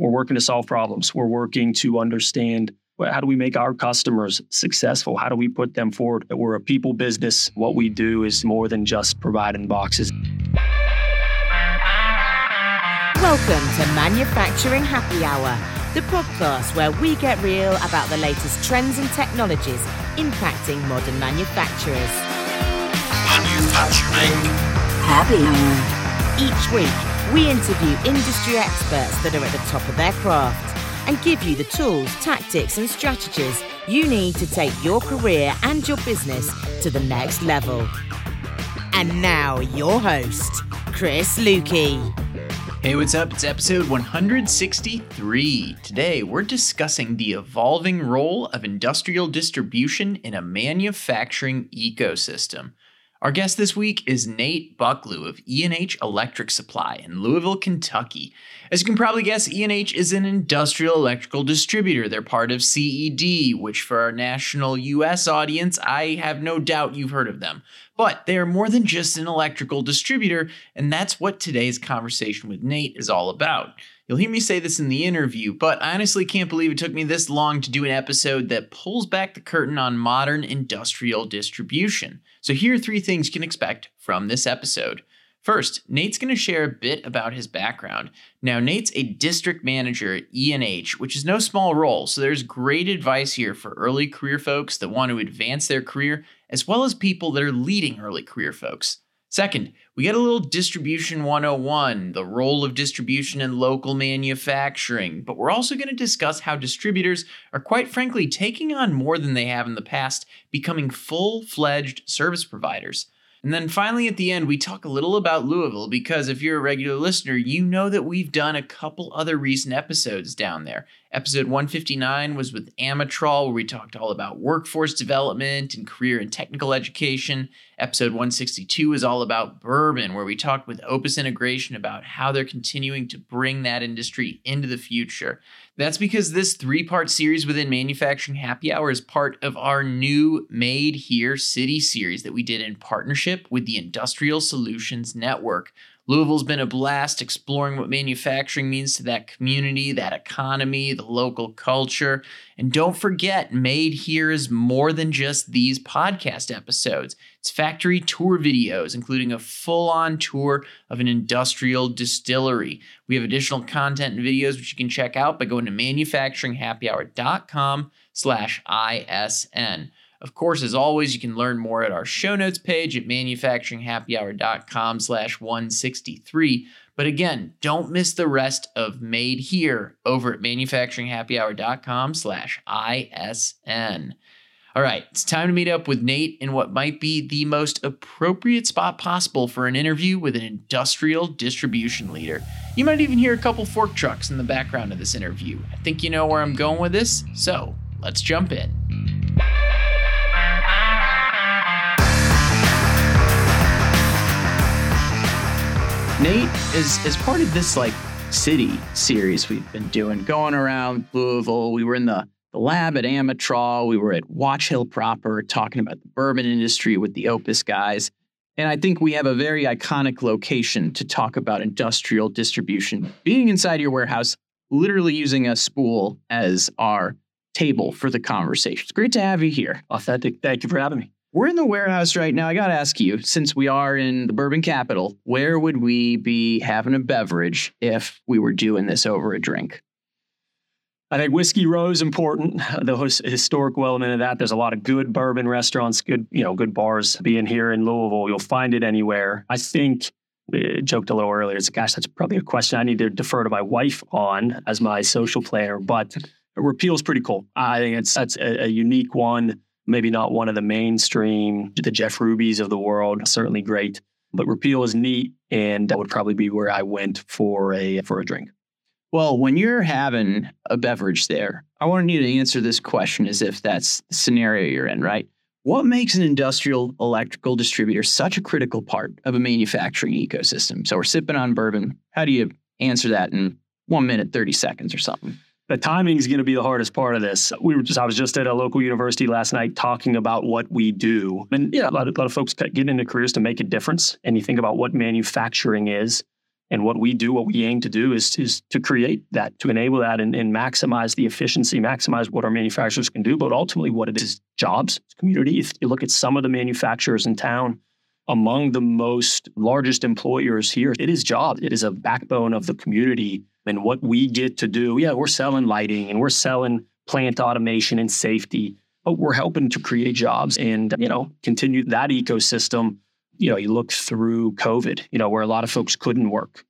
We're working to solve problems. We're working to understand how do we make our customers successful? How do we put them forward? We're a people business. What we do is more than just providing boxes. Welcome to Manufacturing Happy Hour, the podcast where we get real about the latest trends and technologies impacting modern manufacturers. Manufacturing Happy Hour. Each week, we interview industry experts that are at the top of their craft and give you the tools, tactics, and strategies you need to take your career and your business to the next level. And now, your host, Chris Luecke. Hey, what's up? It's episode 163. Today, we're discussing the evolving role of industrial distribution in a manufacturing ecosystem. Our guest this week is Nate Bucklew of E&H Electric Supply in Louisville, Kentucky. As you can probably guess, E&H is an industrial electrical distributor. They're part of CED, which for our national US audience, I have no doubt you've heard of them. But they are more than just an electrical distributor, and that's what today's conversation with Nate is all about. You'll hear me say this in the interview, but I honestly can't believe it took me this long to do an episode that pulls back the curtain on modern industrial distribution. So here are three things you can expect from this episode. First, Nate's going to share a bit about his background. Now, Nate's a district manager at E&H, which is no small role, so there's great advice here for early career folks that want to advance their career, as well as people that are leading early career folks. Second, we get a little distribution 101, the role of distribution in local manufacturing, but we're also going to discuss how distributors are quite frankly taking on more than they have in the past, becoming full fledged service providers. And then finally, at the end, we talk a little about Louisville because if you're a regular listener, you know that we've done a couple other recent episodes down there. Episode 159 was with Amatrol, where we talked all about workforce development and career and technical education. Episode 162 is all about bourbon, where we talked with Opus Integration about how they're continuing to bring that industry into the future. That's because this three part series within Manufacturing Happy Hour is part of our new Made Here City series that we did in partnership with the Industrial Solutions Network. Louisville's been a blast exploring what manufacturing means to that community, that economy, the local culture. And don't forget, Made Here is more than just these podcast episodes. It's factory tour videos, including a full on tour of an industrial distillery. We have additional content and videos which you can check out by going to manufacturinghappyhour.com slash ISN. Of course, as always, you can learn more at our show notes page at manufacturinghappyhour.com slash 163. But again, don't miss the rest of Made Here over at manufacturinghappyhour.com slash ISN. All right, it's time to meet up with Nate in what might be the most appropriate spot possible for an interview with an industrial distribution leader. You might even hear a couple fork trucks in the background of this interview. I think you know where I'm going with this, so let's jump in. Nate, is as part of this like city series we've been doing, going around Louisville. We were in the, the lab at Amatrol. We were at Watch Hill proper talking about the bourbon industry with the Opus guys. And I think we have a very iconic location to talk about industrial distribution. Being inside your warehouse, literally using a spool as our table for the conversation. It's great to have you here. Authentic. Thank you for having me. We're in the warehouse right now. I got to ask you, since we are in the bourbon capital, where would we be having a beverage if we were doing this over a drink? I think Whiskey Row is important. The historical element of that. There's a lot of good bourbon restaurants, good you know, good bars. Being here in Louisville, you'll find it anywhere. I think uh, joked a little earlier. It's gosh, that's probably a question I need to defer to my wife on as my social planner. But repeal's pretty cool. I think it's that's a, a unique one maybe not one of the mainstream, the Jeff Ruby's of the world, certainly great. But repeal is neat, and that would probably be where I went for a for a drink. Well, when you're having a beverage there, I want you to answer this question as if that's the scenario you're in, right? What makes an industrial electrical distributor such a critical part of a manufacturing ecosystem? So we're sipping on bourbon. How do you answer that in one minute, 30 seconds or something? The timing is going to be the hardest part of this. We were just, I was just at a local university last night talking about what we do. And yeah, a lot of, a lot of folks get into careers to make a difference. And you think about what manufacturing is. And what we do, what we aim to do is, is to create that, to enable that and, and maximize the efficiency, maximize what our manufacturers can do, but ultimately what it is jobs, community. If you look at some of the manufacturers in town, among the most largest employers here, it is jobs. It is a backbone of the community. And what we get to do, yeah, we're selling lighting and we're selling plant automation and safety, but we're helping to create jobs and, you know, continue that ecosystem you know, you look through COVID, you know, where a lot of folks couldn't work.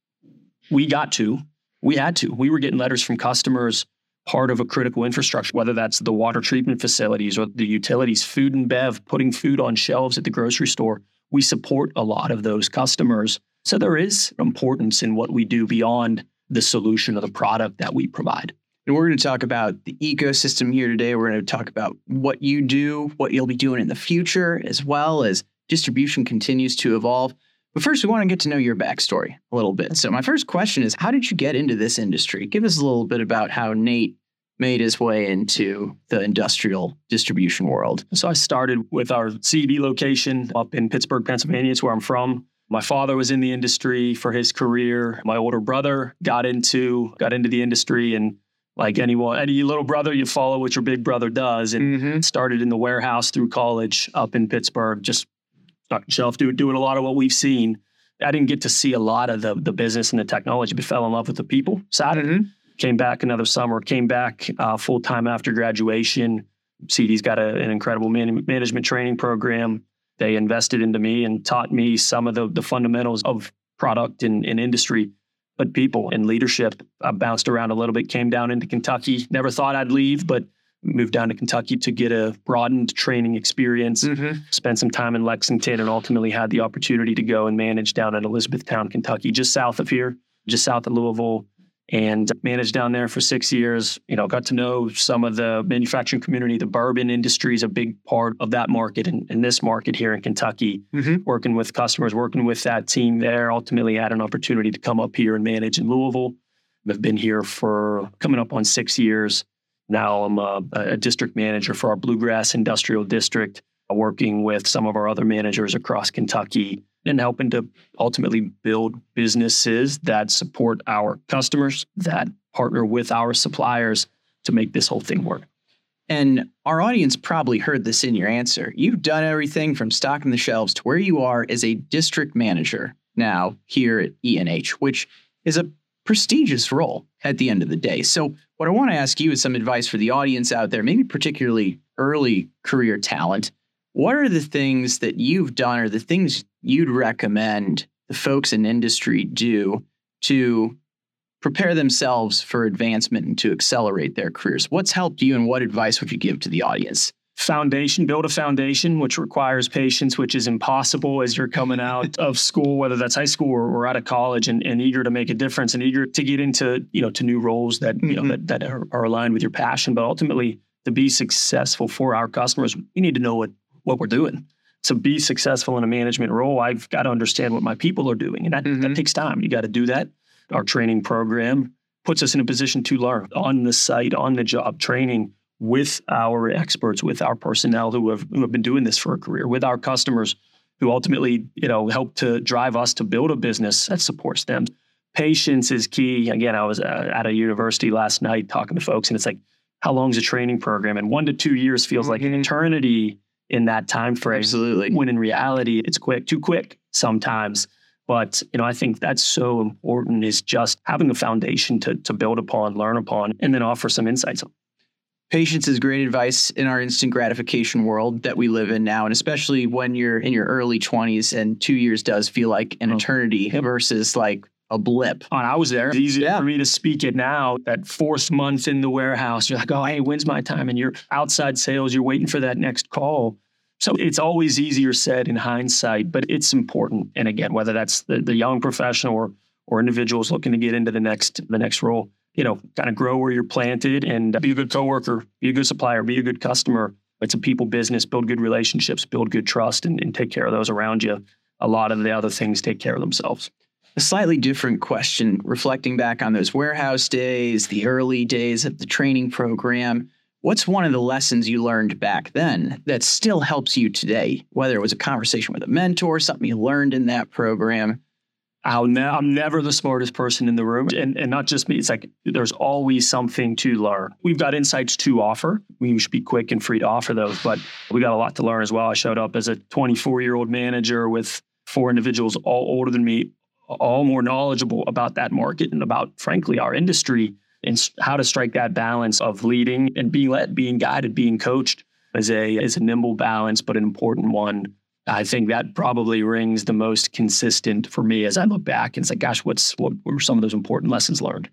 We got to, we had to. We were getting letters from customers, part of a critical infrastructure, whether that's the water treatment facilities or the utilities, food and bev, putting food on shelves at the grocery store. We support a lot of those customers. So there is importance in what we do beyond the solution of the product that we provide. And we're going to talk about the ecosystem here today. We're going to talk about what you do, what you'll be doing in the future, as well as distribution continues to evolve. But first, we want to get to know your backstory a little bit. So, my first question is How did you get into this industry? Give us a little bit about how Nate made his way into the industrial distribution world. So, I started with our CED location up in Pittsburgh, Pennsylvania. It's where I'm from. My father was in the industry for his career. My older brother got into got into the industry and like anyone, any little brother, you follow what your big brother does, and mm-hmm. started in the warehouse through college up in Pittsburgh, just shelf, do, doing a lot of what we've seen. I didn't get to see a lot of the the business and the technology, but fell in love with the people. Sat mm-hmm. Came back another summer, came back uh, full time after graduation. CED's got a, an incredible man- management training program. They invested into me and taught me some of the, the fundamentals of product and, and industry, but people and leadership. I bounced around a little bit, came down into Kentucky. Never thought I'd leave, but moved down to Kentucky to get a broadened training experience, mm-hmm. spent some time in Lexington, and ultimately had the opportunity to go and manage down in Elizabethtown, Kentucky, just south of here, just south of Louisville. And managed down there for six years. You know, got to know some of the manufacturing community. The bourbon industry is a big part of that market and, and this market here in Kentucky. Mm-hmm. Working with customers, working with that team there. Ultimately, had an opportunity to come up here and manage in Louisville. I've been here for coming up on six years now I'm a, a district manager for our Bluegrass Industrial District, working with some of our other managers across Kentucky and helping to ultimately build businesses that support our customers, that partner with our suppliers to make this whole thing work. And our audience probably heard this in your answer. You've done everything from stocking the shelves to where you are as a district manager now here at E&H, which is a prestigious role at the end of the day. So, what I want to ask you is some advice for the audience out there, maybe particularly early career talent. What are the things that you've done or the things you'd recommend the folks in industry do to prepare themselves for advancement and to accelerate their careers? What's helped you and what advice would you give to the audience? foundation, build a foundation, which requires patience, which is impossible as you're coming out of school, whether that's high school or, or out of college, and, and, eager to make a difference and eager to get into you know to new roles that mm-hmm. you know mm-hmm. that, that are, are, aligned with your passion. But ultimately, to be successful for our customers, we need to know what what we're doing. To be successful in a management role, I've got to understand what my people are doing, and that, mm-hmm. that takes time. You got to do that. Our training program puts us in a position to learn on the site, on the job training with our experts, with our personnel who have who have been doing this for a career, with our customers who ultimately, you know, help to drive us to build a business that supports them. Patience is key. Again, I was uh, at a university last night talking to folks, and it's like, how long is a training program? And one to two years feels mm-hmm. like an eternity in that time frame. Absolutely. When in reality, it's quick, too quick sometimes. But you know, I think that's so important is just having a foundation to to build upon, learn upon, and then offer some insights Patience is great advice in our instant gratification world that we live in now, and especially when you're in your early 20s and two years does feel like an oh. eternity versus like a blip. And I was there. It's easy yeah. for me to speak it now. That fourth month in the warehouse, you're like, oh, hey, when's my time? And you're outside sales, you're waiting for that next call. So it's always easier said in hindsight, but it's important. And again, whether that's the, the young professional or or individuals looking to get into the next the next role, you know, kind of grow where you're planted and be a good coworker, be a good supplier, be a good customer. It's a people business, build good relationships, build good trust, and, and take care of those around you. A lot of the other things take care of themselves. A slightly different question, reflecting back on those warehouse days, the early days of the training program. What's one of the lessons you learned back then that still helps you today? Whether it was a conversation with a mentor, something you learned in that program, I'll ne- I'm never the smartest person in the room. And, and not just me, it's like there's always something to learn. We've got insights to offer. We should be quick and free to offer those, but we got a lot to learn as well. I showed up as a 24 year old manager with four individuals, all older than me, all more knowledgeable about that market and about, frankly, our industry and how to strike that balance of leading and being led, being guided, being coached is a, is a nimble balance, but an important one I think that probably rings the most consistent for me as I look back and say, gosh, what's what were some of those important lessons learned?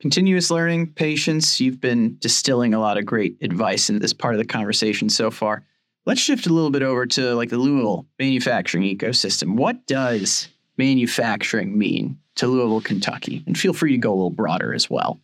Continuous learning, patience. You've been distilling a lot of great advice in this part of the conversation so far. Let's shift a little bit over to like the Louisville manufacturing ecosystem. What does manufacturing mean to Louisville, Kentucky? And feel free to go a little broader as well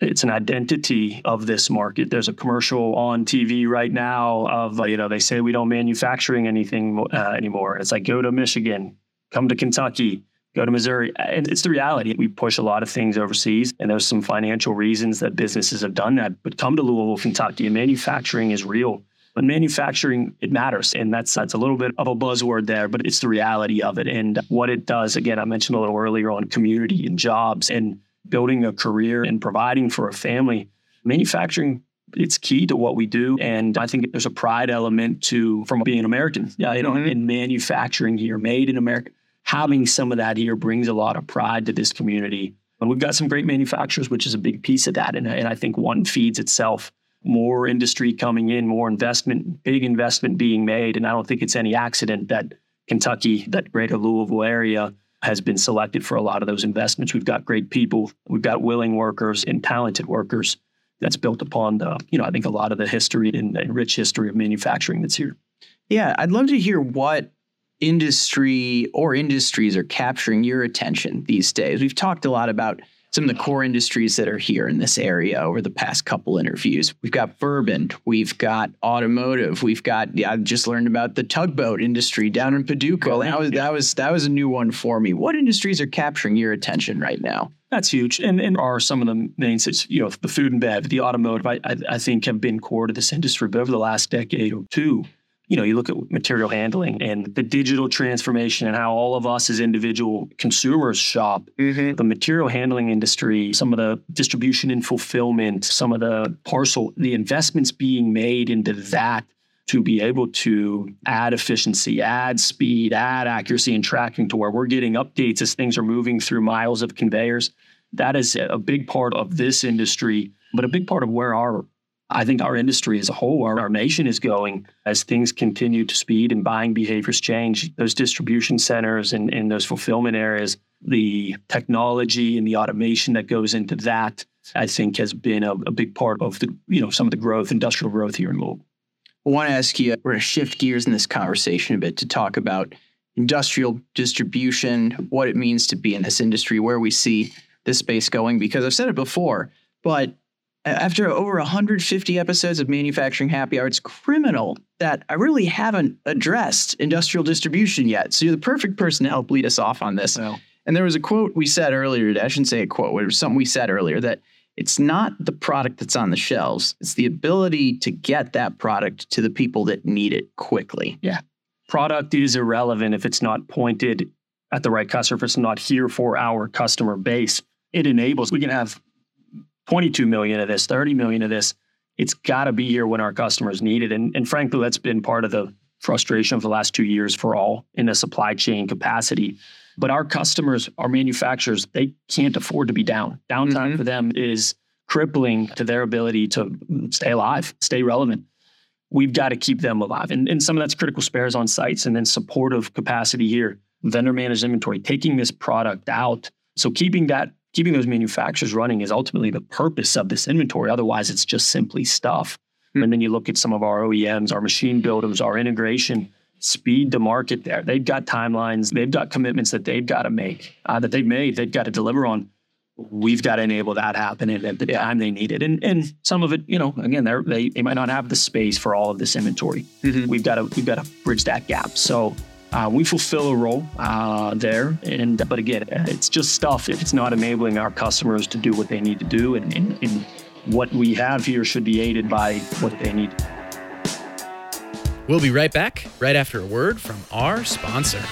it's an identity of this market. There's a commercial on TV right now of you know they say we don't manufacturing anything uh, anymore. It's like go to Michigan, come to Kentucky, go to Missouri, and it's the reality. We push a lot of things overseas, and there's some financial reasons that businesses have done that. But come to Louisville, Kentucky, and manufacturing is real. But manufacturing, it matters. And that's that's a little bit of a buzzword there, but it's the reality of it. And what it does, again, I mentioned a little earlier on community and jobs and building a career and providing for a family, manufacturing it's key to what we do and i think there's a pride element to from being american yeah you know mm-hmm. in manufacturing here made in america having some of that here brings a lot of pride to this community and we've got some great manufacturers which is a big piece of that and, and i think one feeds itself more industry coming in more investment big investment being made and i don't think it's any accident that kentucky that greater louisville area has been selected for a lot of those investments. We've got great people, we've got willing workers and talented workers. That's built upon the, you know, I think a lot of the history and, and rich history of manufacturing that's here. Yeah, I'd love to hear what industry or industries are capturing your attention these days. We've talked a lot about some of the core industries that are here in this area over the past couple interviews. We've got bourbon, we've got automotive, we've got I just learned about the tugboat industry down in Paducah. That was that was that was a new one for me. What industries are capturing your attention right now? That's huge, and and are some of the main, you know, the food and bev, the automotive. I, I I think have been core to this industry, but over the last decade or two, you know, you look at material handling and the digital transformation and how all of us as individual consumers shop. Mm-hmm. The material handling industry, some of the distribution and fulfillment, some of the parcel, the investments being made into that to be able to add efficiency, add speed, add accuracy and tracking to where we're getting updates as things are moving through miles of conveyors. That is a big part of this industry, but a big part of where our I think our industry as a whole, our, our nation is going as things continue to speed and buying behaviors change. Those distribution centers and, and those fulfillment areas, the technology and the automation that goes into that, I think has been a, a big part of the, you know, some of the growth, industrial growth here in Louisville. I want to ask you, we're going to shift gears in this conversation a bit to talk about industrial distribution, what it means to be in this industry, where we see this space going, because I've said it before, but after over 150 episodes of Manufacturing Happy Hour, it's criminal that I really haven't addressed industrial distribution yet. So you're the perfect person to help lead us off on this. Well, and there was a quote we said earlier. I shouldn't say a quote, it was something we said earlier that it's not the product that's on the shelves, it's the ability to get that product to the people that need it quickly. Yeah. Product is irrelevant if it's not pointed at the right customer, if it's not here for our customer base. It enables, we can have 22 million of this, 30 million of this. It's got to be here when our customers need it. And, and frankly, that's been part of the frustration of the last two years for all in the supply chain capacity. But our customers, our manufacturers, they can't afford to be down. Downtime mm-hmm. for them is crippling to their ability to stay alive, stay relevant. We've got to keep them alive. And, and some of that's critical spares on sites and then supportive capacity here, vendor managed inventory, taking this product out. So keeping that keeping those manufacturers running is ultimately the purpose of this inventory. Otherwise, it's just simply stuff. Mm-hmm. And then you look at some of our OEMs, our machine builders, our integration, speed to market there. They've got timelines, they've got commitments that they've got to make, uh, that they've made, they've got to deliver on. We've got to enable that happening at the time they need it. And and some of it, you know, again, they they might not have the space for all of this inventory. Mm-hmm. We've got to we've got to bridge that gap. So uh, we fulfill a role uh, there, and but again, it's just stuff. It's not enabling our customers to do what they need to do, and, and, and what we have here should be aided by what they need. We'll be right back right after a word from our sponsor.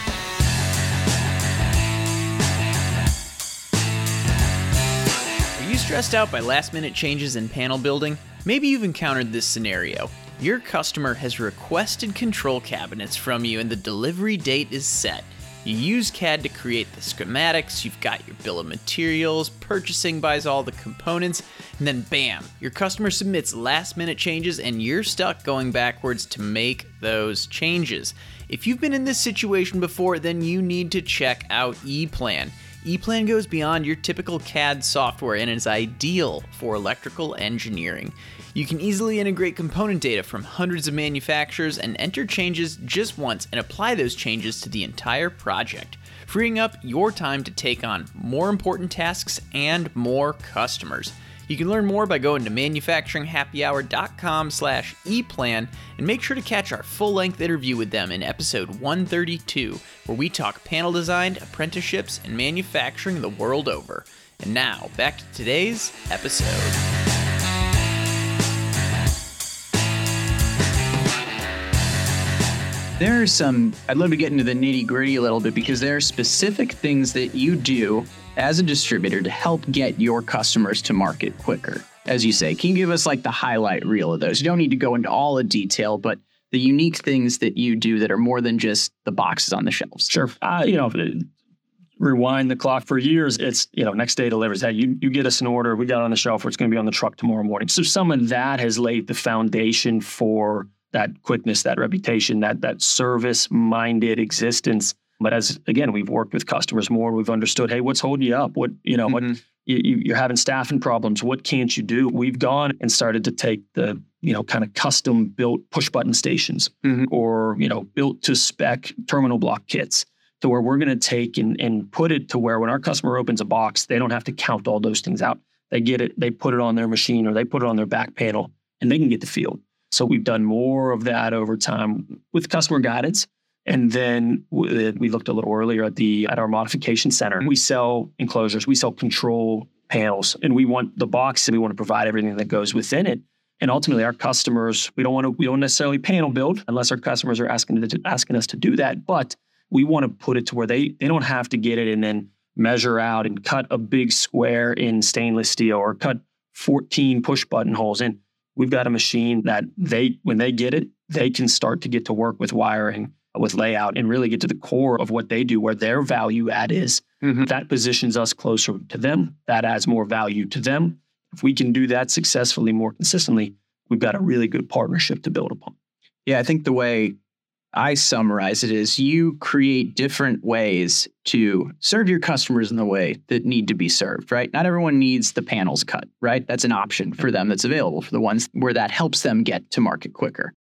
Are you stressed out by last minute changes in panel building? Maybe you've encountered this scenario. Your customer has requested control cabinets from you and the delivery date is set. You use CAD to create the schematics, you've got your bill of materials, purchasing buys all the components, and then bam, your customer submits last minute changes and you're stuck going backwards to make those changes. If you've been in this situation before, then you need to check out ePlan. ePlan goes beyond your typical CAD software and is ideal for electrical engineering. You can easily integrate component data from hundreds of manufacturers and enter changes just once and apply those changes to the entire project, freeing up your time to take on more important tasks and more customers. You can learn more by going to manufacturinghappyhour.com slash eplan and make sure to catch our full-length interview with them in episode 132, where we talk panel design, apprenticeships, and manufacturing the world over. And now, back to today's episode. There are some, I'd love to get into the nitty gritty a little bit because there are specific things that you do as a distributor to help get your customers to market quicker. As you say, can you give us like the highlight reel of those? You don't need to go into all the detail, but the unique things that you do that are more than just the boxes on the shelves. Sure. Uh, you know, rewind the clock for years. It's, you know, next day delivers. Hey, you, you get us an order, we got it on the shelf, or it's going to be on the truck tomorrow morning. So some of that has laid the foundation for that quickness, that reputation, that that service minded existence. But as again, we've worked with customers more. We've understood, hey, what's holding you up? What you know, mm-hmm. what you, you're having staffing problems. What can't you do? We've gone and started to take the you know kind of custom built push button stations mm-hmm. or you know built to spec terminal block kits to where we're going to take and, and put it to where when our customer opens a box, they don't have to count all those things out. They get it, they put it on their machine or they put it on their back panel and they can get the field. So we've done more of that over time with customer guidance. And then we looked a little earlier at the at our modification center. We sell enclosures, we sell control panels, and we want the box and we want to provide everything that goes within it. And ultimately, our customers, we don't want to, we don't necessarily panel build unless our customers are asking to, asking us to do that. But we want to put it to where they they don't have to get it and then measure out and cut a big square in stainless steel or cut 14 push button holes in we've got a machine that they, when they get it, they can start to get to work with wiring, with layout, and really get to the core of what they do, where their value add is. Mm-hmm. That positions us closer to them. That adds more value to them. If we can do that successfully more consistently, we've got a really good partnership to build upon. Yeah, I think the way I summarize it as you create different ways to serve your customers in the way that need to be served, right? Not everyone needs the panels cut, right? That's an option for them that's available for the ones where that helps them get to market quicker.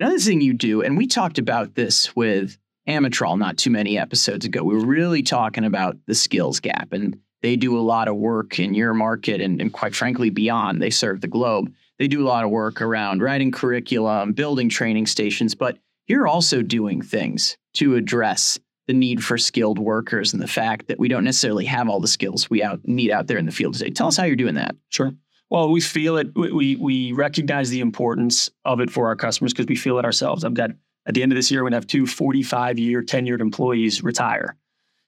Another thing you do, and we talked about this with Amatrol not too many episodes ago, we were really talking about the skills gap, and they do a lot of work in your market and, and quite frankly, beyond. They serve the globe. They do a lot of work around writing curriculum, building training stations, but you're also doing things to address the need for skilled workers and the fact that we don't necessarily have all the skills we out, need out there in the field today. Tell us how you're doing that. Sure. Well, we feel it. We we recognize the importance of it for our customers because we feel it ourselves. I've got at the end of this year, we're gonna have two 45 year tenured employees retire,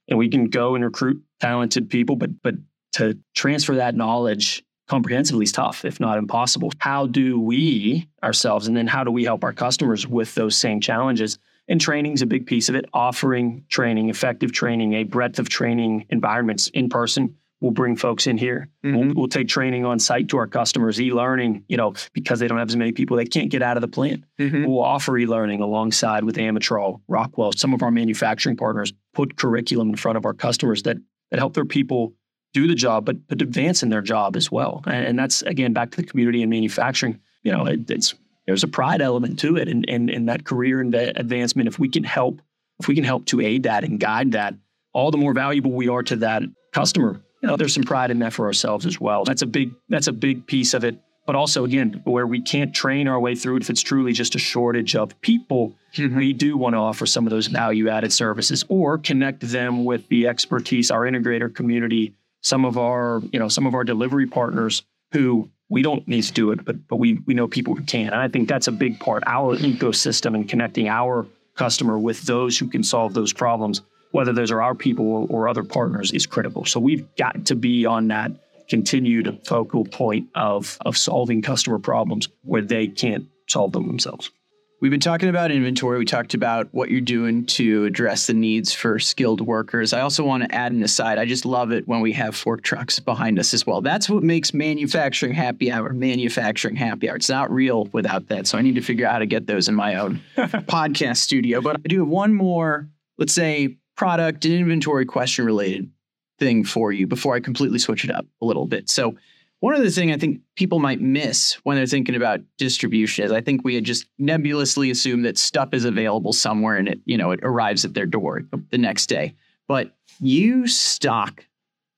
and we can go and recruit talented people, but but to transfer that knowledge comprehensively is tough, if not impossible. How do we ourselves, and then how do we help our customers with those same challenges? And training is a big piece of it. Offering training, effective training, a breadth of training environments in person. We'll bring folks in here. Mm-hmm. We'll, we'll, take training on site to our customers, e-learning. You know, because they don't have as many people, they can't get out of the plant. Mm-hmm. We'll offer e-learning alongside with Amatrol, Rockwell. Some of our manufacturing partners put curriculum in front of our customers that that help their people do the job, but but advance in their job as well. And, and that's again back to the community and manufacturing. You know, it, it's there's a pride element to it, and and, and that career and advancement. If we can help, if we can help to aid that and guide that, all the more valuable we are to that customer. You know, there's some pride in that for ourselves as well. That's a big that's a big piece of it. But also, again, where we can't train our way through it, if it's truly just a shortage of people, mm-hmm. we do want to offer some of those value added services or connect them with the expertise, our integrator community some of our, you know, some of our delivery partners who we don't need to do it, but but we we know people who can. And I think that's a big part. Our ecosystem and connecting our customer with those who can solve those problems, whether those are our people or, or other partners, is critical. So we've got to be on that continued focal point of, of solving customer problems where they can't solve them themselves. We've been talking about inventory. We talked about what you're doing to address the needs for skilled workers. I also want to add an aside. I just love it when we have fork trucks behind us as well. That's what makes manufacturing happy hour manufacturing happy hour. It's not real without that. So I need to figure out how to get those in my own podcast studio. But I do have one more, let's say, product and inventory question related thing for you before I completely switch it up a little bit. So one other thing I think people might miss when they're thinking about distribution is I think we had just nebulously assumed that stuff is available somewhere and it, you know, it arrives at their door the next day. But you stock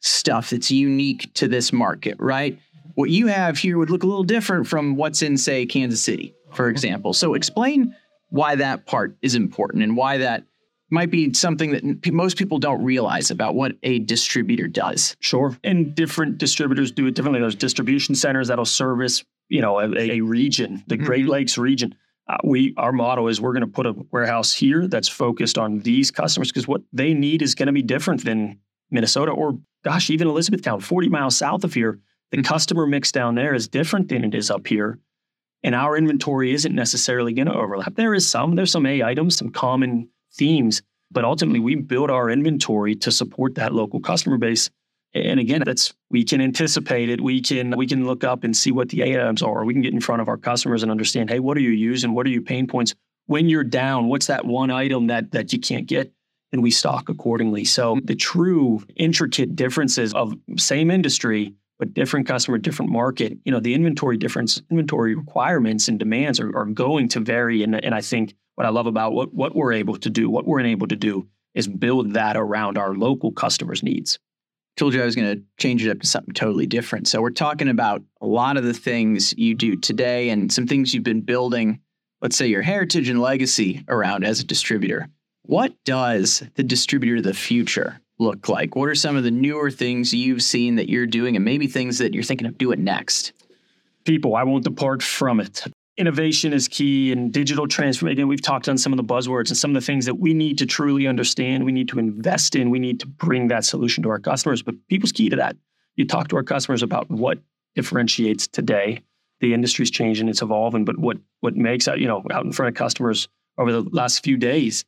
stuff that's unique to this market, right? What you have here would look a little different from what's in, say, Kansas City, for example. So explain why that part is important and why that might be something that most people don't realize about what a distributor does. Sure. And different distributors do it differently. There's distribution centers that'll service, you know, a, a region, the Great mm-hmm. Lakes region. Uh, we our motto is we're going to put a warehouse here that's focused on these customers because what they need is going to be different than Minnesota or gosh, even Elizabethtown, 40 miles south of here. The mm-hmm. customer mix down there is different than it is up here. And our inventory isn't necessarily going to overlap. There is some, there's some A items, some common themes. But ultimately, we build our inventory to support that local customer base. And again, that's we can anticipate it. We can we can look up and see what the items are. We can get in front of our customers and understand, hey, what are you using? What are your pain points? When you're down, what's that one item that that you can't get? And we stock accordingly. So the true intricate differences of same industry but different customer, different market, you know, the inventory difference, inventory requirements and demands are, are going to vary. And, and I think what I love about what, what we're able to do, what we're able to do is build that around our local customers' needs. Told you I was going to change it up to something totally different. So we're talking about a lot of the things you do today and some things you've been building, let's say your heritage and legacy around as a distributor. What does the distributor of the future look like? What are some of the newer things you've seen that you're doing and maybe things that you're thinking of doing next? People, I won't depart from it innovation is key and digital transformation. Again, we've talked on some of the buzzwords and some of the things that we need to truly understand, we need to invest in, we need to bring that solution to our customers. But people's key to that. You talk to our customers about what differentiates today. The industry's changing, it's evolving, but what what makes out, you know, out in front of customers over the last few days,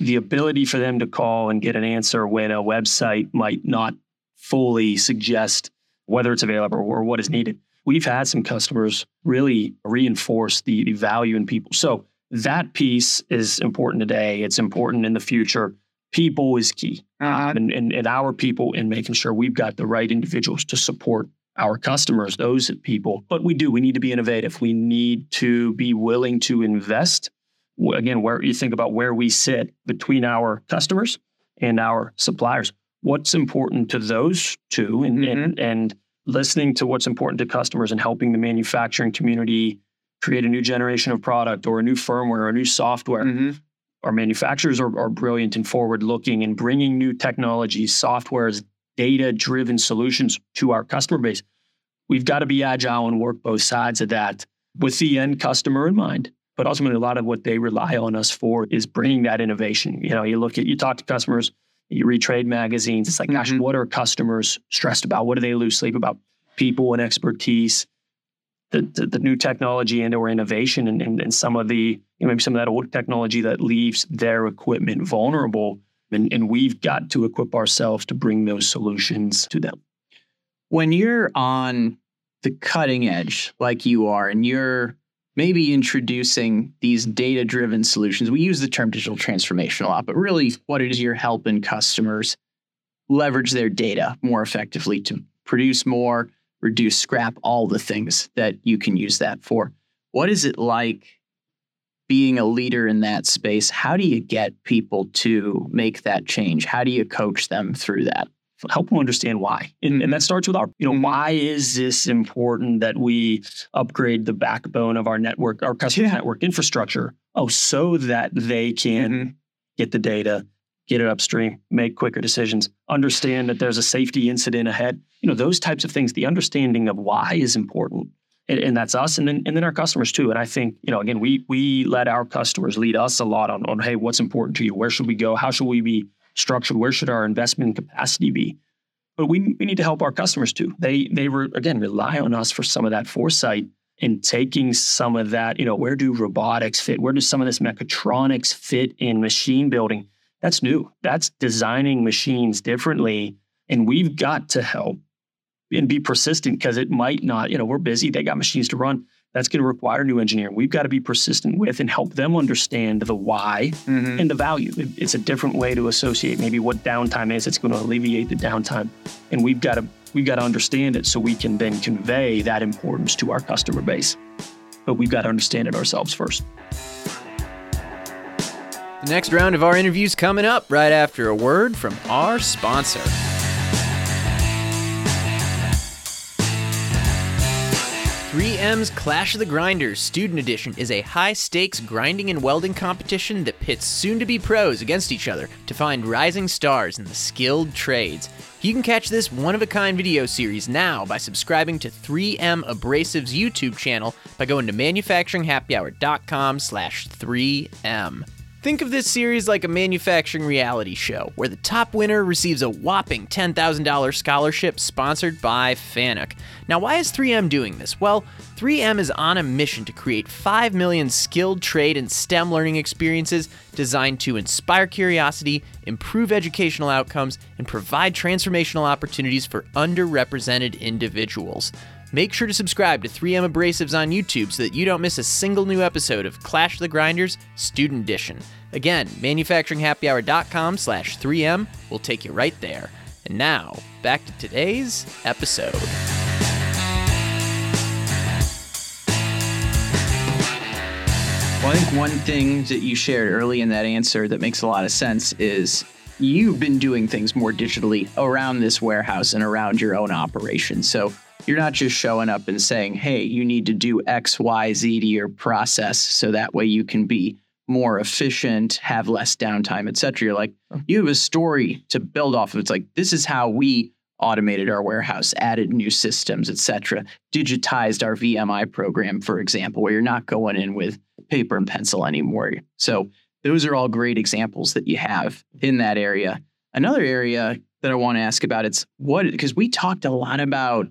the ability for them to call and get an answer when a website might not fully suggest whether it's available or what is needed we've had some customers really reinforce the, the value in people. So that piece is important today. It's important in the future. People is key. Uh-huh. And, and, and our people in making sure we've got the right individuals to support our customers, those people. But we do, we need to be innovative. We need to be willing to invest. Again, where you think about where we sit between our customers and our suppliers. What's important to those two and, mm-hmm. and, and listening to what's important to customers and helping the manufacturing community create a new generation of product or a new firmware or a new software. Mm-hmm. Our manufacturers are, are brilliant and forward looking and bringing new technologies, softwares, data driven solutions to our customer base. We've got to be agile and work both sides of that with the end customer in mind. But ultimately, a lot of what they rely on us for is bringing that innovation. You know, you look at, you talk to customers, you read trade magazines. It's like, gosh, mm-hmm. what are customers stressed about? What do they lose sleep about? People and expertise, the, the, the new technology and or innovation and, and, and some of the, you know, maybe some of that old technology that leaves their equipment vulnerable. And, and we've got to equip ourselves to bring those solutions to them. When you're on the cutting edge like you are and you're maybe introducing these data driven solutions. We use the term digital transformation a lot, but really what it is you're helping customers leverage their data more effectively to produce more, reduce scrap, all the things that you can use that for. What is it like being a leader in that space? How do you get people to make that change? How do you coach them through that? Help them understand why. And, and, that starts with our, you know, mm-hmm. why is this important that we upgrade the backbone of our network, our customer yeah. network infrastructure? Oh, so that they can mm-hmm. get the data, get it upstream, make quicker decisions, understand that there's a safety incident ahead. You know, those types of things. The understanding of why is important. And, and that's us and then and then our customers too. And I think, you know, again, we we let our customers lead us a lot on on hey, what's important to you? Where should we go? How should we be structured? Where should our investment capacity be? But we, we need to help our customers too. They they were again rely on us for some of that foresight in taking some of that, you know, where do robotics fit? Where does some of this mechatronics fit in machine building? That's new. That's designing machines differently. And we've got to help and be persistent because it might not, you know, we're busy, they got machines to run. That's going to require new engineering. We've got to be persistent with and help them understand the why Mhm. and the value. It- It's a different way to associate maybe what downtime is. It's going to alleviate the downtime, and we've got to we've got to understand it so we can then convey that importance to our customer base. But we've got to understand it ourselves first. The next round of our interviews coming up right after a word from our sponsor. 3M's Clash of the Grinders Student Edition is a high stakes grinding and welding competition that pits soon to be pros against each other to find rising stars in the skilled trades. You can catch this one of a kind video series now by subscribing to 3M Abrasives YouTube channel by going to manufacturinghappyhour.com slash 3M. Think of this series like a manufacturing reality show, where the top winner receives a whopping $10,000 scholarship sponsored by FANUC. Now, why is 3M doing this? Well, 3M is on a mission to create 5 million skilled trade and STEM learning experiences designed to inspire curiosity, improve educational outcomes, and provide transformational opportunities for underrepresented individuals. Make sure to subscribe to 3M Abrasives on YouTube so that you don't miss a single new episode of Clash the Grinders Student Edition. Again, manufacturinghappyhour.com slash 3M will take you right there. And now, back to today's episode. Well, I think one thing that you shared early in that answer that makes a lot of sense is you've been doing things more digitally around this warehouse and around your own operation. So you're not just showing up and saying, hey, you need to do X, Y, Z to your process so that way you can be more efficient, have less downtime, et cetera. You're like, you have a story to build off of. It's like, this is how we automated our warehouse, added new systems, et cetera, digitized our VMI program, for example, where you're not going in with paper and pencil anymore. So those are all great examples that you have in that area. Another area that I want to ask about it's what because we talked a lot about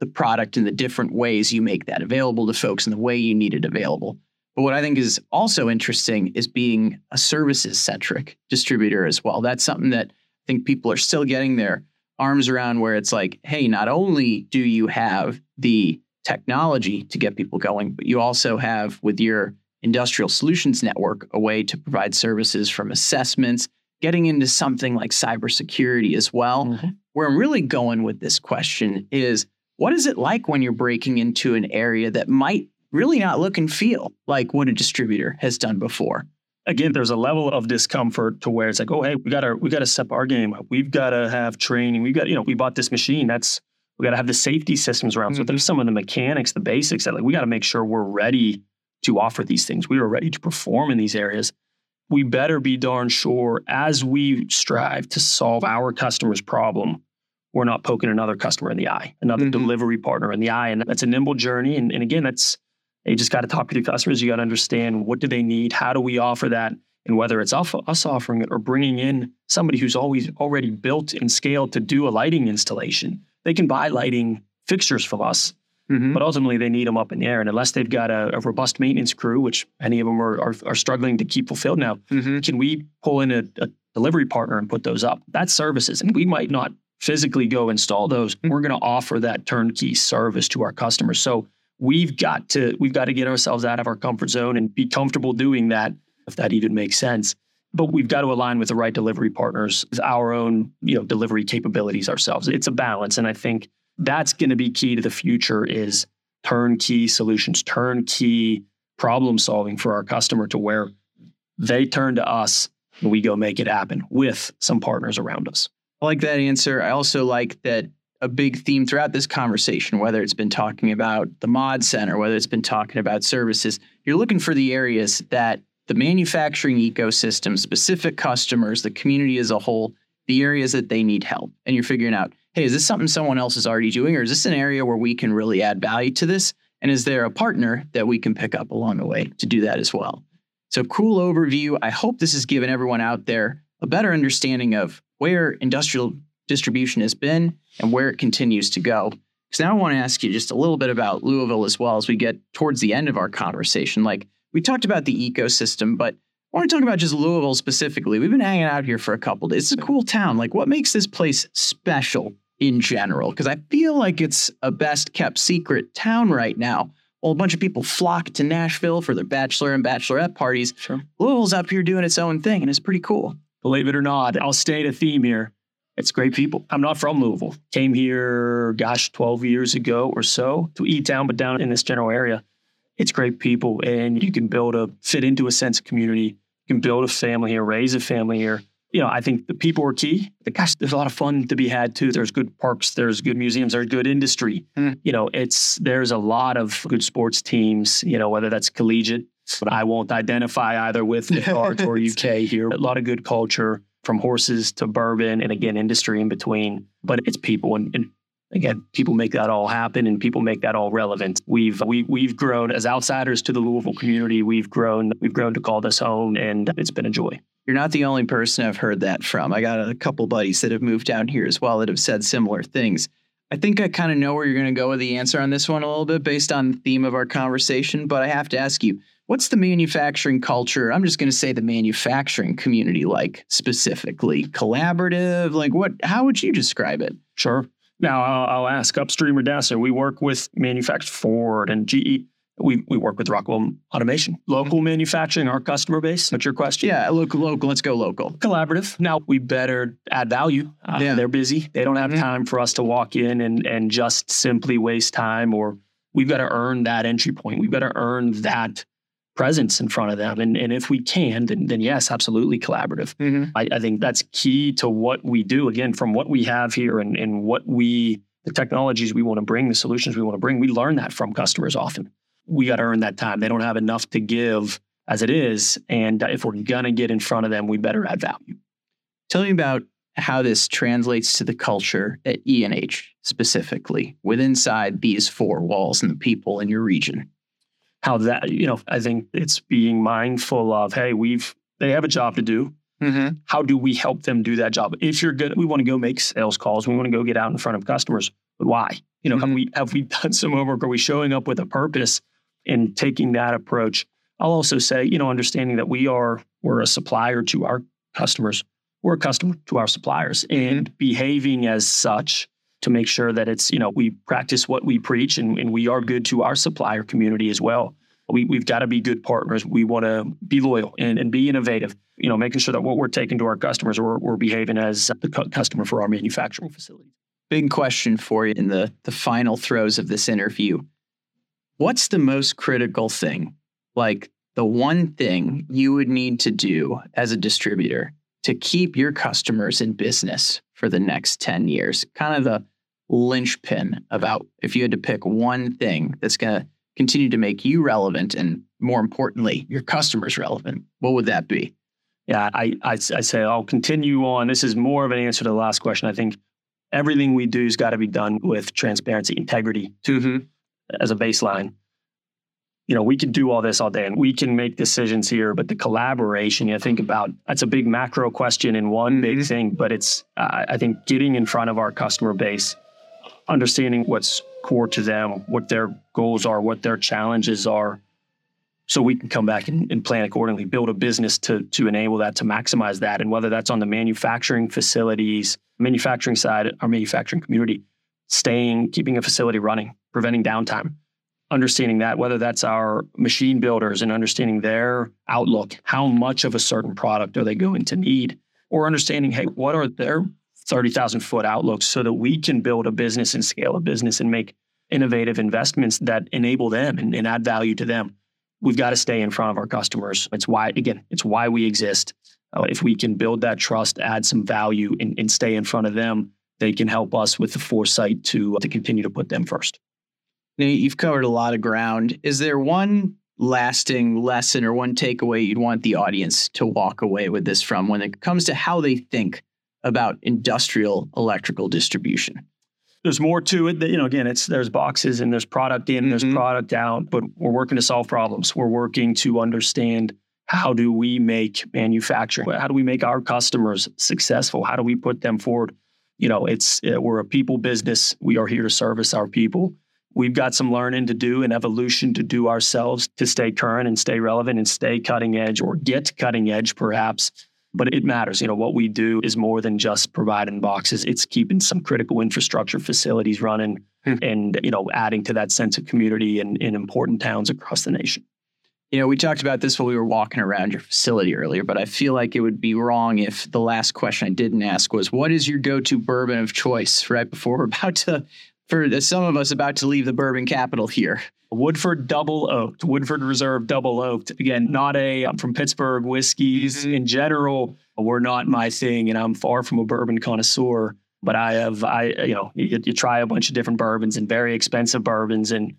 the product and the different ways you make that available to folks and the way you need it available. But what I think is also interesting is being a services centric distributor as well. That's something that I think people are still getting their arms around where it's like, hey, not only do you have the technology to get people going, but you also have with your industrial solutions network a way to provide services from assessments, getting into something like cybersecurity as well. Mhm. Where I'm really going with this question is what is it like when you're breaking into an area that might really not look and feel like what a distributor has done before? again, there's a level of discomfort to where it's like, oh, hey, we gotta we gotta step our game up. We've got to have training. We got, you know, we bought this machine. That's we got to have the safety systems around. So Mhm. there's some of the mechanics, the basics that like we got to make sure we're ready to offer these things. We are ready to perform in these areas. We better be darn sure as we strive to solve our customer's problem, we're not poking another customer in the eye, another Mhm. delivery partner in the eye. And that's a nimble journey. And, and again, that's you just got to talk to your customers. You got to understand what do they need? How do we offer that? And whether it's us us offering it or bringing in somebody who's always already built and scaled to do a lighting installation, they can buy lighting fixtures from us, Mhm. but ultimately they need them up in the air. And unless they've got a, a robust maintenance crew, which any of them are, are, are struggling to keep fulfilled now, Mhm. can we pull in a, a delivery partner and put those up? That's services. And we might not physically go install mm-hmm. those. We're going to offer that turnkey service to our customers. So we've got to we've got to get ourselves out of our comfort zone and be comfortable doing that, if that even makes sense. But we've got to align with the right delivery partners, our own, you know, delivery capabilities ourselves. It's a balance. And I think that's going to be key to the future is turnkey solutions, turnkey problem solving for our customer to where they turn to us and we go make it happen with some partners around us. I like that answer. I also like that a big theme throughout this conversation, whether it's been talking about the mod center, whether it's been talking about services, you're looking for the areas that the manufacturing ecosystem, specific customers, the community as a whole, the areas that they need help. And you're figuring out, hey, is this something someone else is already doing, or is this an area where we can really add value to this? And is there a partner that we can pick up along the way to do that as well? So, cool overview. I hope this has given everyone out there a better understanding of where industrial distribution has been and where it continues to go. Because now I want to ask you just a little bit about Louisville as well as we get towards the end of our conversation. Like we talked about the ecosystem, but I want to talk about just Louisville specifically. We've been hanging out here for a couple days. It's a cool town. Like what makes this place special in general? Because I feel like it's a best kept secret town right now. Well, a bunch of people flock to Nashville for their bachelor and bachelorette parties. Sure. Louisville's up here doing its own thing, and it's pretty cool. Believe it or not, I'll state a theme here. It's great people. I'm not from Louisville. Came here, gosh, 12 years ago or so to E Town, but down in this general area. It's great people, and you can build a fit into a sense of community. You can build a family here, raise a family here. You know, I think the people are key. But gosh, there's a lot of fun to be had too. There's good parks, there's good museums, there's good industry. Mm. You know, it's there's a lot of good sports teams. You know, whether that's collegiate, but I won't identify either with Arts or UK here. A lot of good culture from horses to bourbon and again industry in between but it's people and, and, again people make that all happen and people make that all relevant we've we, we've grown as outsiders to the louisville community we've grown we've grown to call this home and it's been a joy You're not the only person I've heard that from. I got a couple buddies that have moved down here as well that have said similar things. I think I kind of know where you're going to go with the answer on this one a little bit based on the theme of our conversation, but I have to ask you, what's the manufacturing culture? I'm just going to say the manufacturing community like specifically collaborative, like what how would you describe it? sure now i'll, I'll ask upstream or downstream we work with manufacturers ford and ge we, we work with rockwell automation local manufacturing our customer base What's your question Yeah, local local, let's go local. collaborative. Now we better add value. Uh, Yeah. They're busy. They don't have Mhm. time for us to walk in and and just simply waste time. Or we've got to earn that entry point. We've got to earn that presence in front of them. And and if we can, then then yes, absolutely collaborative. Mm-hmm. I, I think that's key to what we do. Again, from what we have here and and what we the technologies we want to bring, the solutions we want to bring, we learn that from customers often. We got to earn that time. They don't have enough to give as it is. And if we're going to get in front of them, we better add value. Tell me about how this translates to the culture at E&H specifically, with inside these four walls and the people in your region. How that, you know, I think it's being mindful of, hey, we've, they have a job to do. Mm-hmm. How do we help them do that job? If you're good, we want to go make sales calls. We want to go get out in front of customers. But why? You know, have Mhm. we have we done some homework? Are we showing up with a purpose and taking that approach? I'll also say, you know, understanding that we are we're a supplier to our customers. We're a customer to our suppliers and behaving as such to make sure that it's, you know, we practice what we preach and, and we are good to our supplier community as well. We, we've got to be good partners. We want to be loyal and, and be innovative, you know, making sure that what we're taking to our customers, we're, we're behaving as the cu- customer for our manufacturing facilities. Big question for you in the, the final throes of this interview. What's the most critical thing? Like the one thing you would need to do as a distributor to keep your customers in business for the next 10 years? Kind of the linchpin about if you had to pick one thing that's going to continue to make you relevant and more importantly, your customers relevant, what would that be? Yeah, I, I, I say I'll continue on. This is more of an answer to the last question. I think everything we do has got to be done with transparency, integrity Mm-hmm. as a baseline. You know, we can do all this all day and we can make decisions here, but the collaboration, you know, think about that's a big macro question in one big Mhm. thing, but it's, uh, I think, getting in front of our customer base, understanding what's core to them, what their goals are, what their challenges are, so we can come back and, and plan accordingly, build a business to, to enable that, to maximize that. And whether that's on the manufacturing facilities, manufacturing side, our manufacturing community, staying, keeping a facility running, preventing downtime, understanding that, whether that's our machine builders and understanding their outlook, how much of a certain product are they going to need, or understanding, hey, what are their 30,000 foot outlooks so that we can build a business and scale a business and make innovative investments that enable them and, and add value to them. We've got to stay in front of our customers. It's why, again, it's why we exist. Uh, if we can build that trust, add some value, and, and stay in front of them, they can help us with the foresight to, to continue to put them first. Nate, you've covered a lot of ground. Is there one lasting lesson or one takeaway you'd want the audience to walk away with this from when it comes to how they think about industrial electrical distribution? There's more to it. That, you know, again, it's there's boxes and there's product in, there's Mhm. product out, but we're working to solve problems. We're working to understand how do we make manufacturing, how do we make our customers successful, how do we put them forward. you know, it's uh, we're a people business. We are here to service our people. We've got some learning to do and evolution to do ourselves to stay current and stay relevant and stay cutting edge or get cutting edge, perhaps. But it matters. You know, what we do is more than just providing boxes. It's keeping some critical infrastructure facilities running Hmm. and, you know, adding to that sense of community in, in important towns across the nation. You know, we talked about this while we were walking around your facility earlier, but I feel like it would be wrong if the last question I didn't ask was, "What is your go-to bourbon of choice?" Right before we're about to, for some of us, about to leave the bourbon capital here. Woodford Double Oaked, Woodford Reserve Double Oaked. Again, not a, I'm from Pittsburgh whiskeys Mhm. in general were not my thing, and I'm far from a bourbon connoisseur. But I have, I, you know, you, you try a bunch of different bourbons and very expensive bourbons, and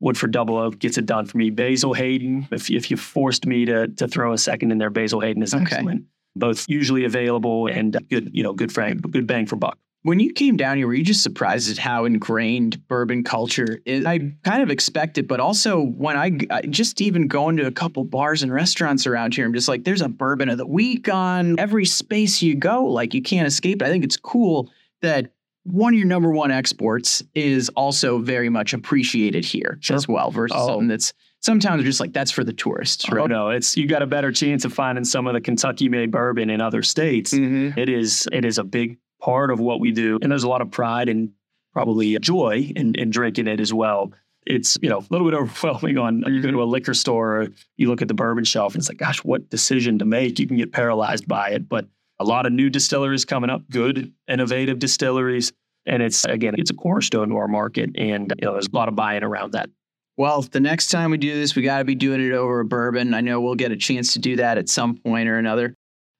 Woodford Double Oak gets it done for me. Basil Hayden, if, if you forced me to to throw a second in there, Basil Hayden is Okay. excellent. Both usually available and good, you know, good frank, good bang for buck. When you came down here, were you just surprised at how ingrained bourbon culture is? I kind of expect it, but also when I, I just even going to a couple bars and restaurants around here, I'm just like, there's a bourbon of the week on every space you go. Like you can't escape it. I think it's cool that one of your number one exports is also very much appreciated here Sure. as well versus Oh. something that's sometimes just like that's for the tourists, Oh right? no, it's you got a better chance of finding some of the Kentucky made bourbon in other states. Mhm. It is it is a big part of what we do, and there's a lot of pride and probably joy in, in drinking it as well. It's you know a little bit overwhelming. On you go to a liquor store, or you look at the bourbon shelf, and it's like, gosh, what decision to make? You can get paralyzed by it. But a lot of new distilleries coming up, good innovative distilleries, and it's again, it's a cornerstone to our market, and you know there's a lot of buy-in around that. Well, the next time we do this, we got to be doing it over a bourbon. I know we'll get a chance to do that at some point or another.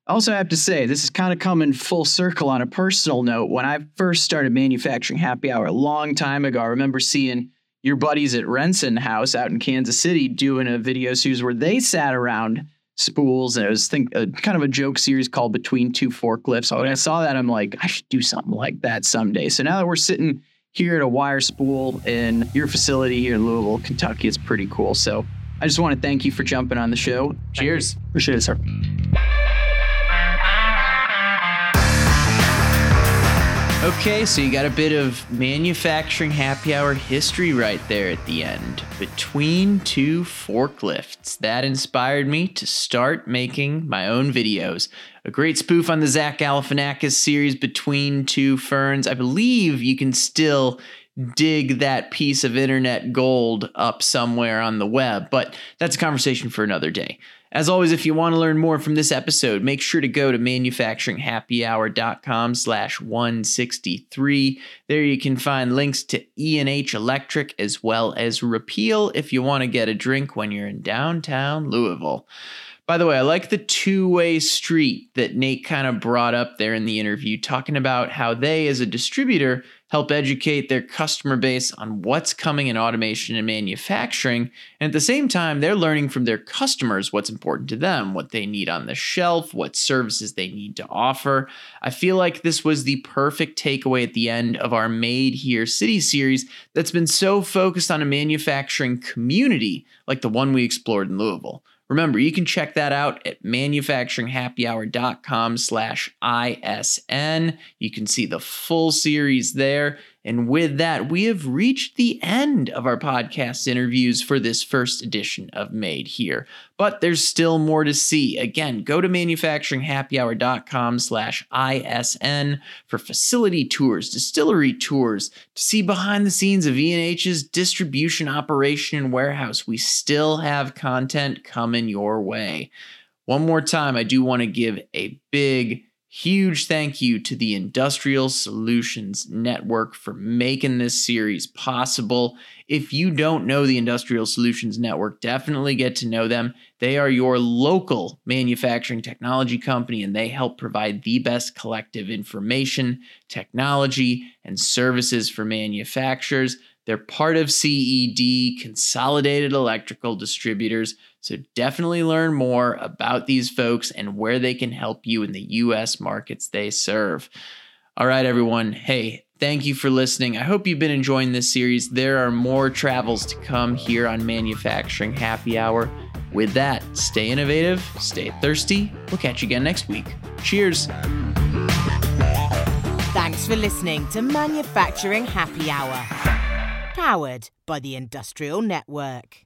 I also have to say, this is kind of coming full circle on a personal note. When I first started manufacturing happy hour a long time ago, I remember seeing your buddies at Rensenhouse out in Kansas City doing a video series where they sat around spools and it was think a, kind of a joke series called Between Two Forklifts. So when I saw that, I'm like, I should do something like that someday. So now that we're sitting here at a wire spool in your facility here in Louisville, Kentucky, it's pretty cool. So I just want to thank you for jumping on the show. Cheers. Appreciate it, sir. Okay, so you got a bit of manufacturing happy hour history right there at the end. Between two forklifts. That inspired me to start making my own videos. A great spoof on the Zach Galifianakis series, Between Two Ferns. I believe you can still dig that piece of internet gold up somewhere on the web, but that's a conversation for another day. As always, if you want to learn more from this episode, make sure to go to manufacturinghappyhour.com slash 163. There you can find links to E&H Electric as well as Repeal if you want to get a drink when you're in downtown Louisville. By the way, I like the two way street that Nate kind of brought up there in the interview, talking about how they, as a distributor, help educate their customer base on what's coming in automation and manufacturing. And at the same time, they're learning from their customers what's important to them, what they need on the shelf, what services they need to offer. I feel like this was the perfect takeaway at the end of our Made Here City series that's been so focused on a manufacturing community like the one we explored in Louisville. Remember, you can check that out at manufacturinghappyhour.com slash ISN. You can see the full series there. And with that, we have reached the end of our podcast interviews for this first edition of Made Here. But there's still more to see. Again, go to manufacturinghappyhour.com slash ISN for facility tours, distillery tours, to see behind the scenes of E&H's distribution operation and warehouse. We still have content coming your way. One more time, I do want to give a big Huge thank you to the Industrial Solutions Network for making this series possible. If you don't know the Industrial Solutions Network, definitely get to know them. They are your local manufacturing technology company and they help provide the best collective information, technology, and services for manufacturers. They're part of CED, Consolidated Electrical Distributors. So definitely learn more about these folks and where they can help you in the US markets they serve. All right, everyone. Hey, thank you for listening. I hope you've been enjoying this series. There are more travels to come here on Manufacturing Happy Hour. With that, stay innovative, stay thirsty. We'll catch you again next week. Cheers. Thanks for listening to Manufacturing Happy Hour, powered by the Industrial Network.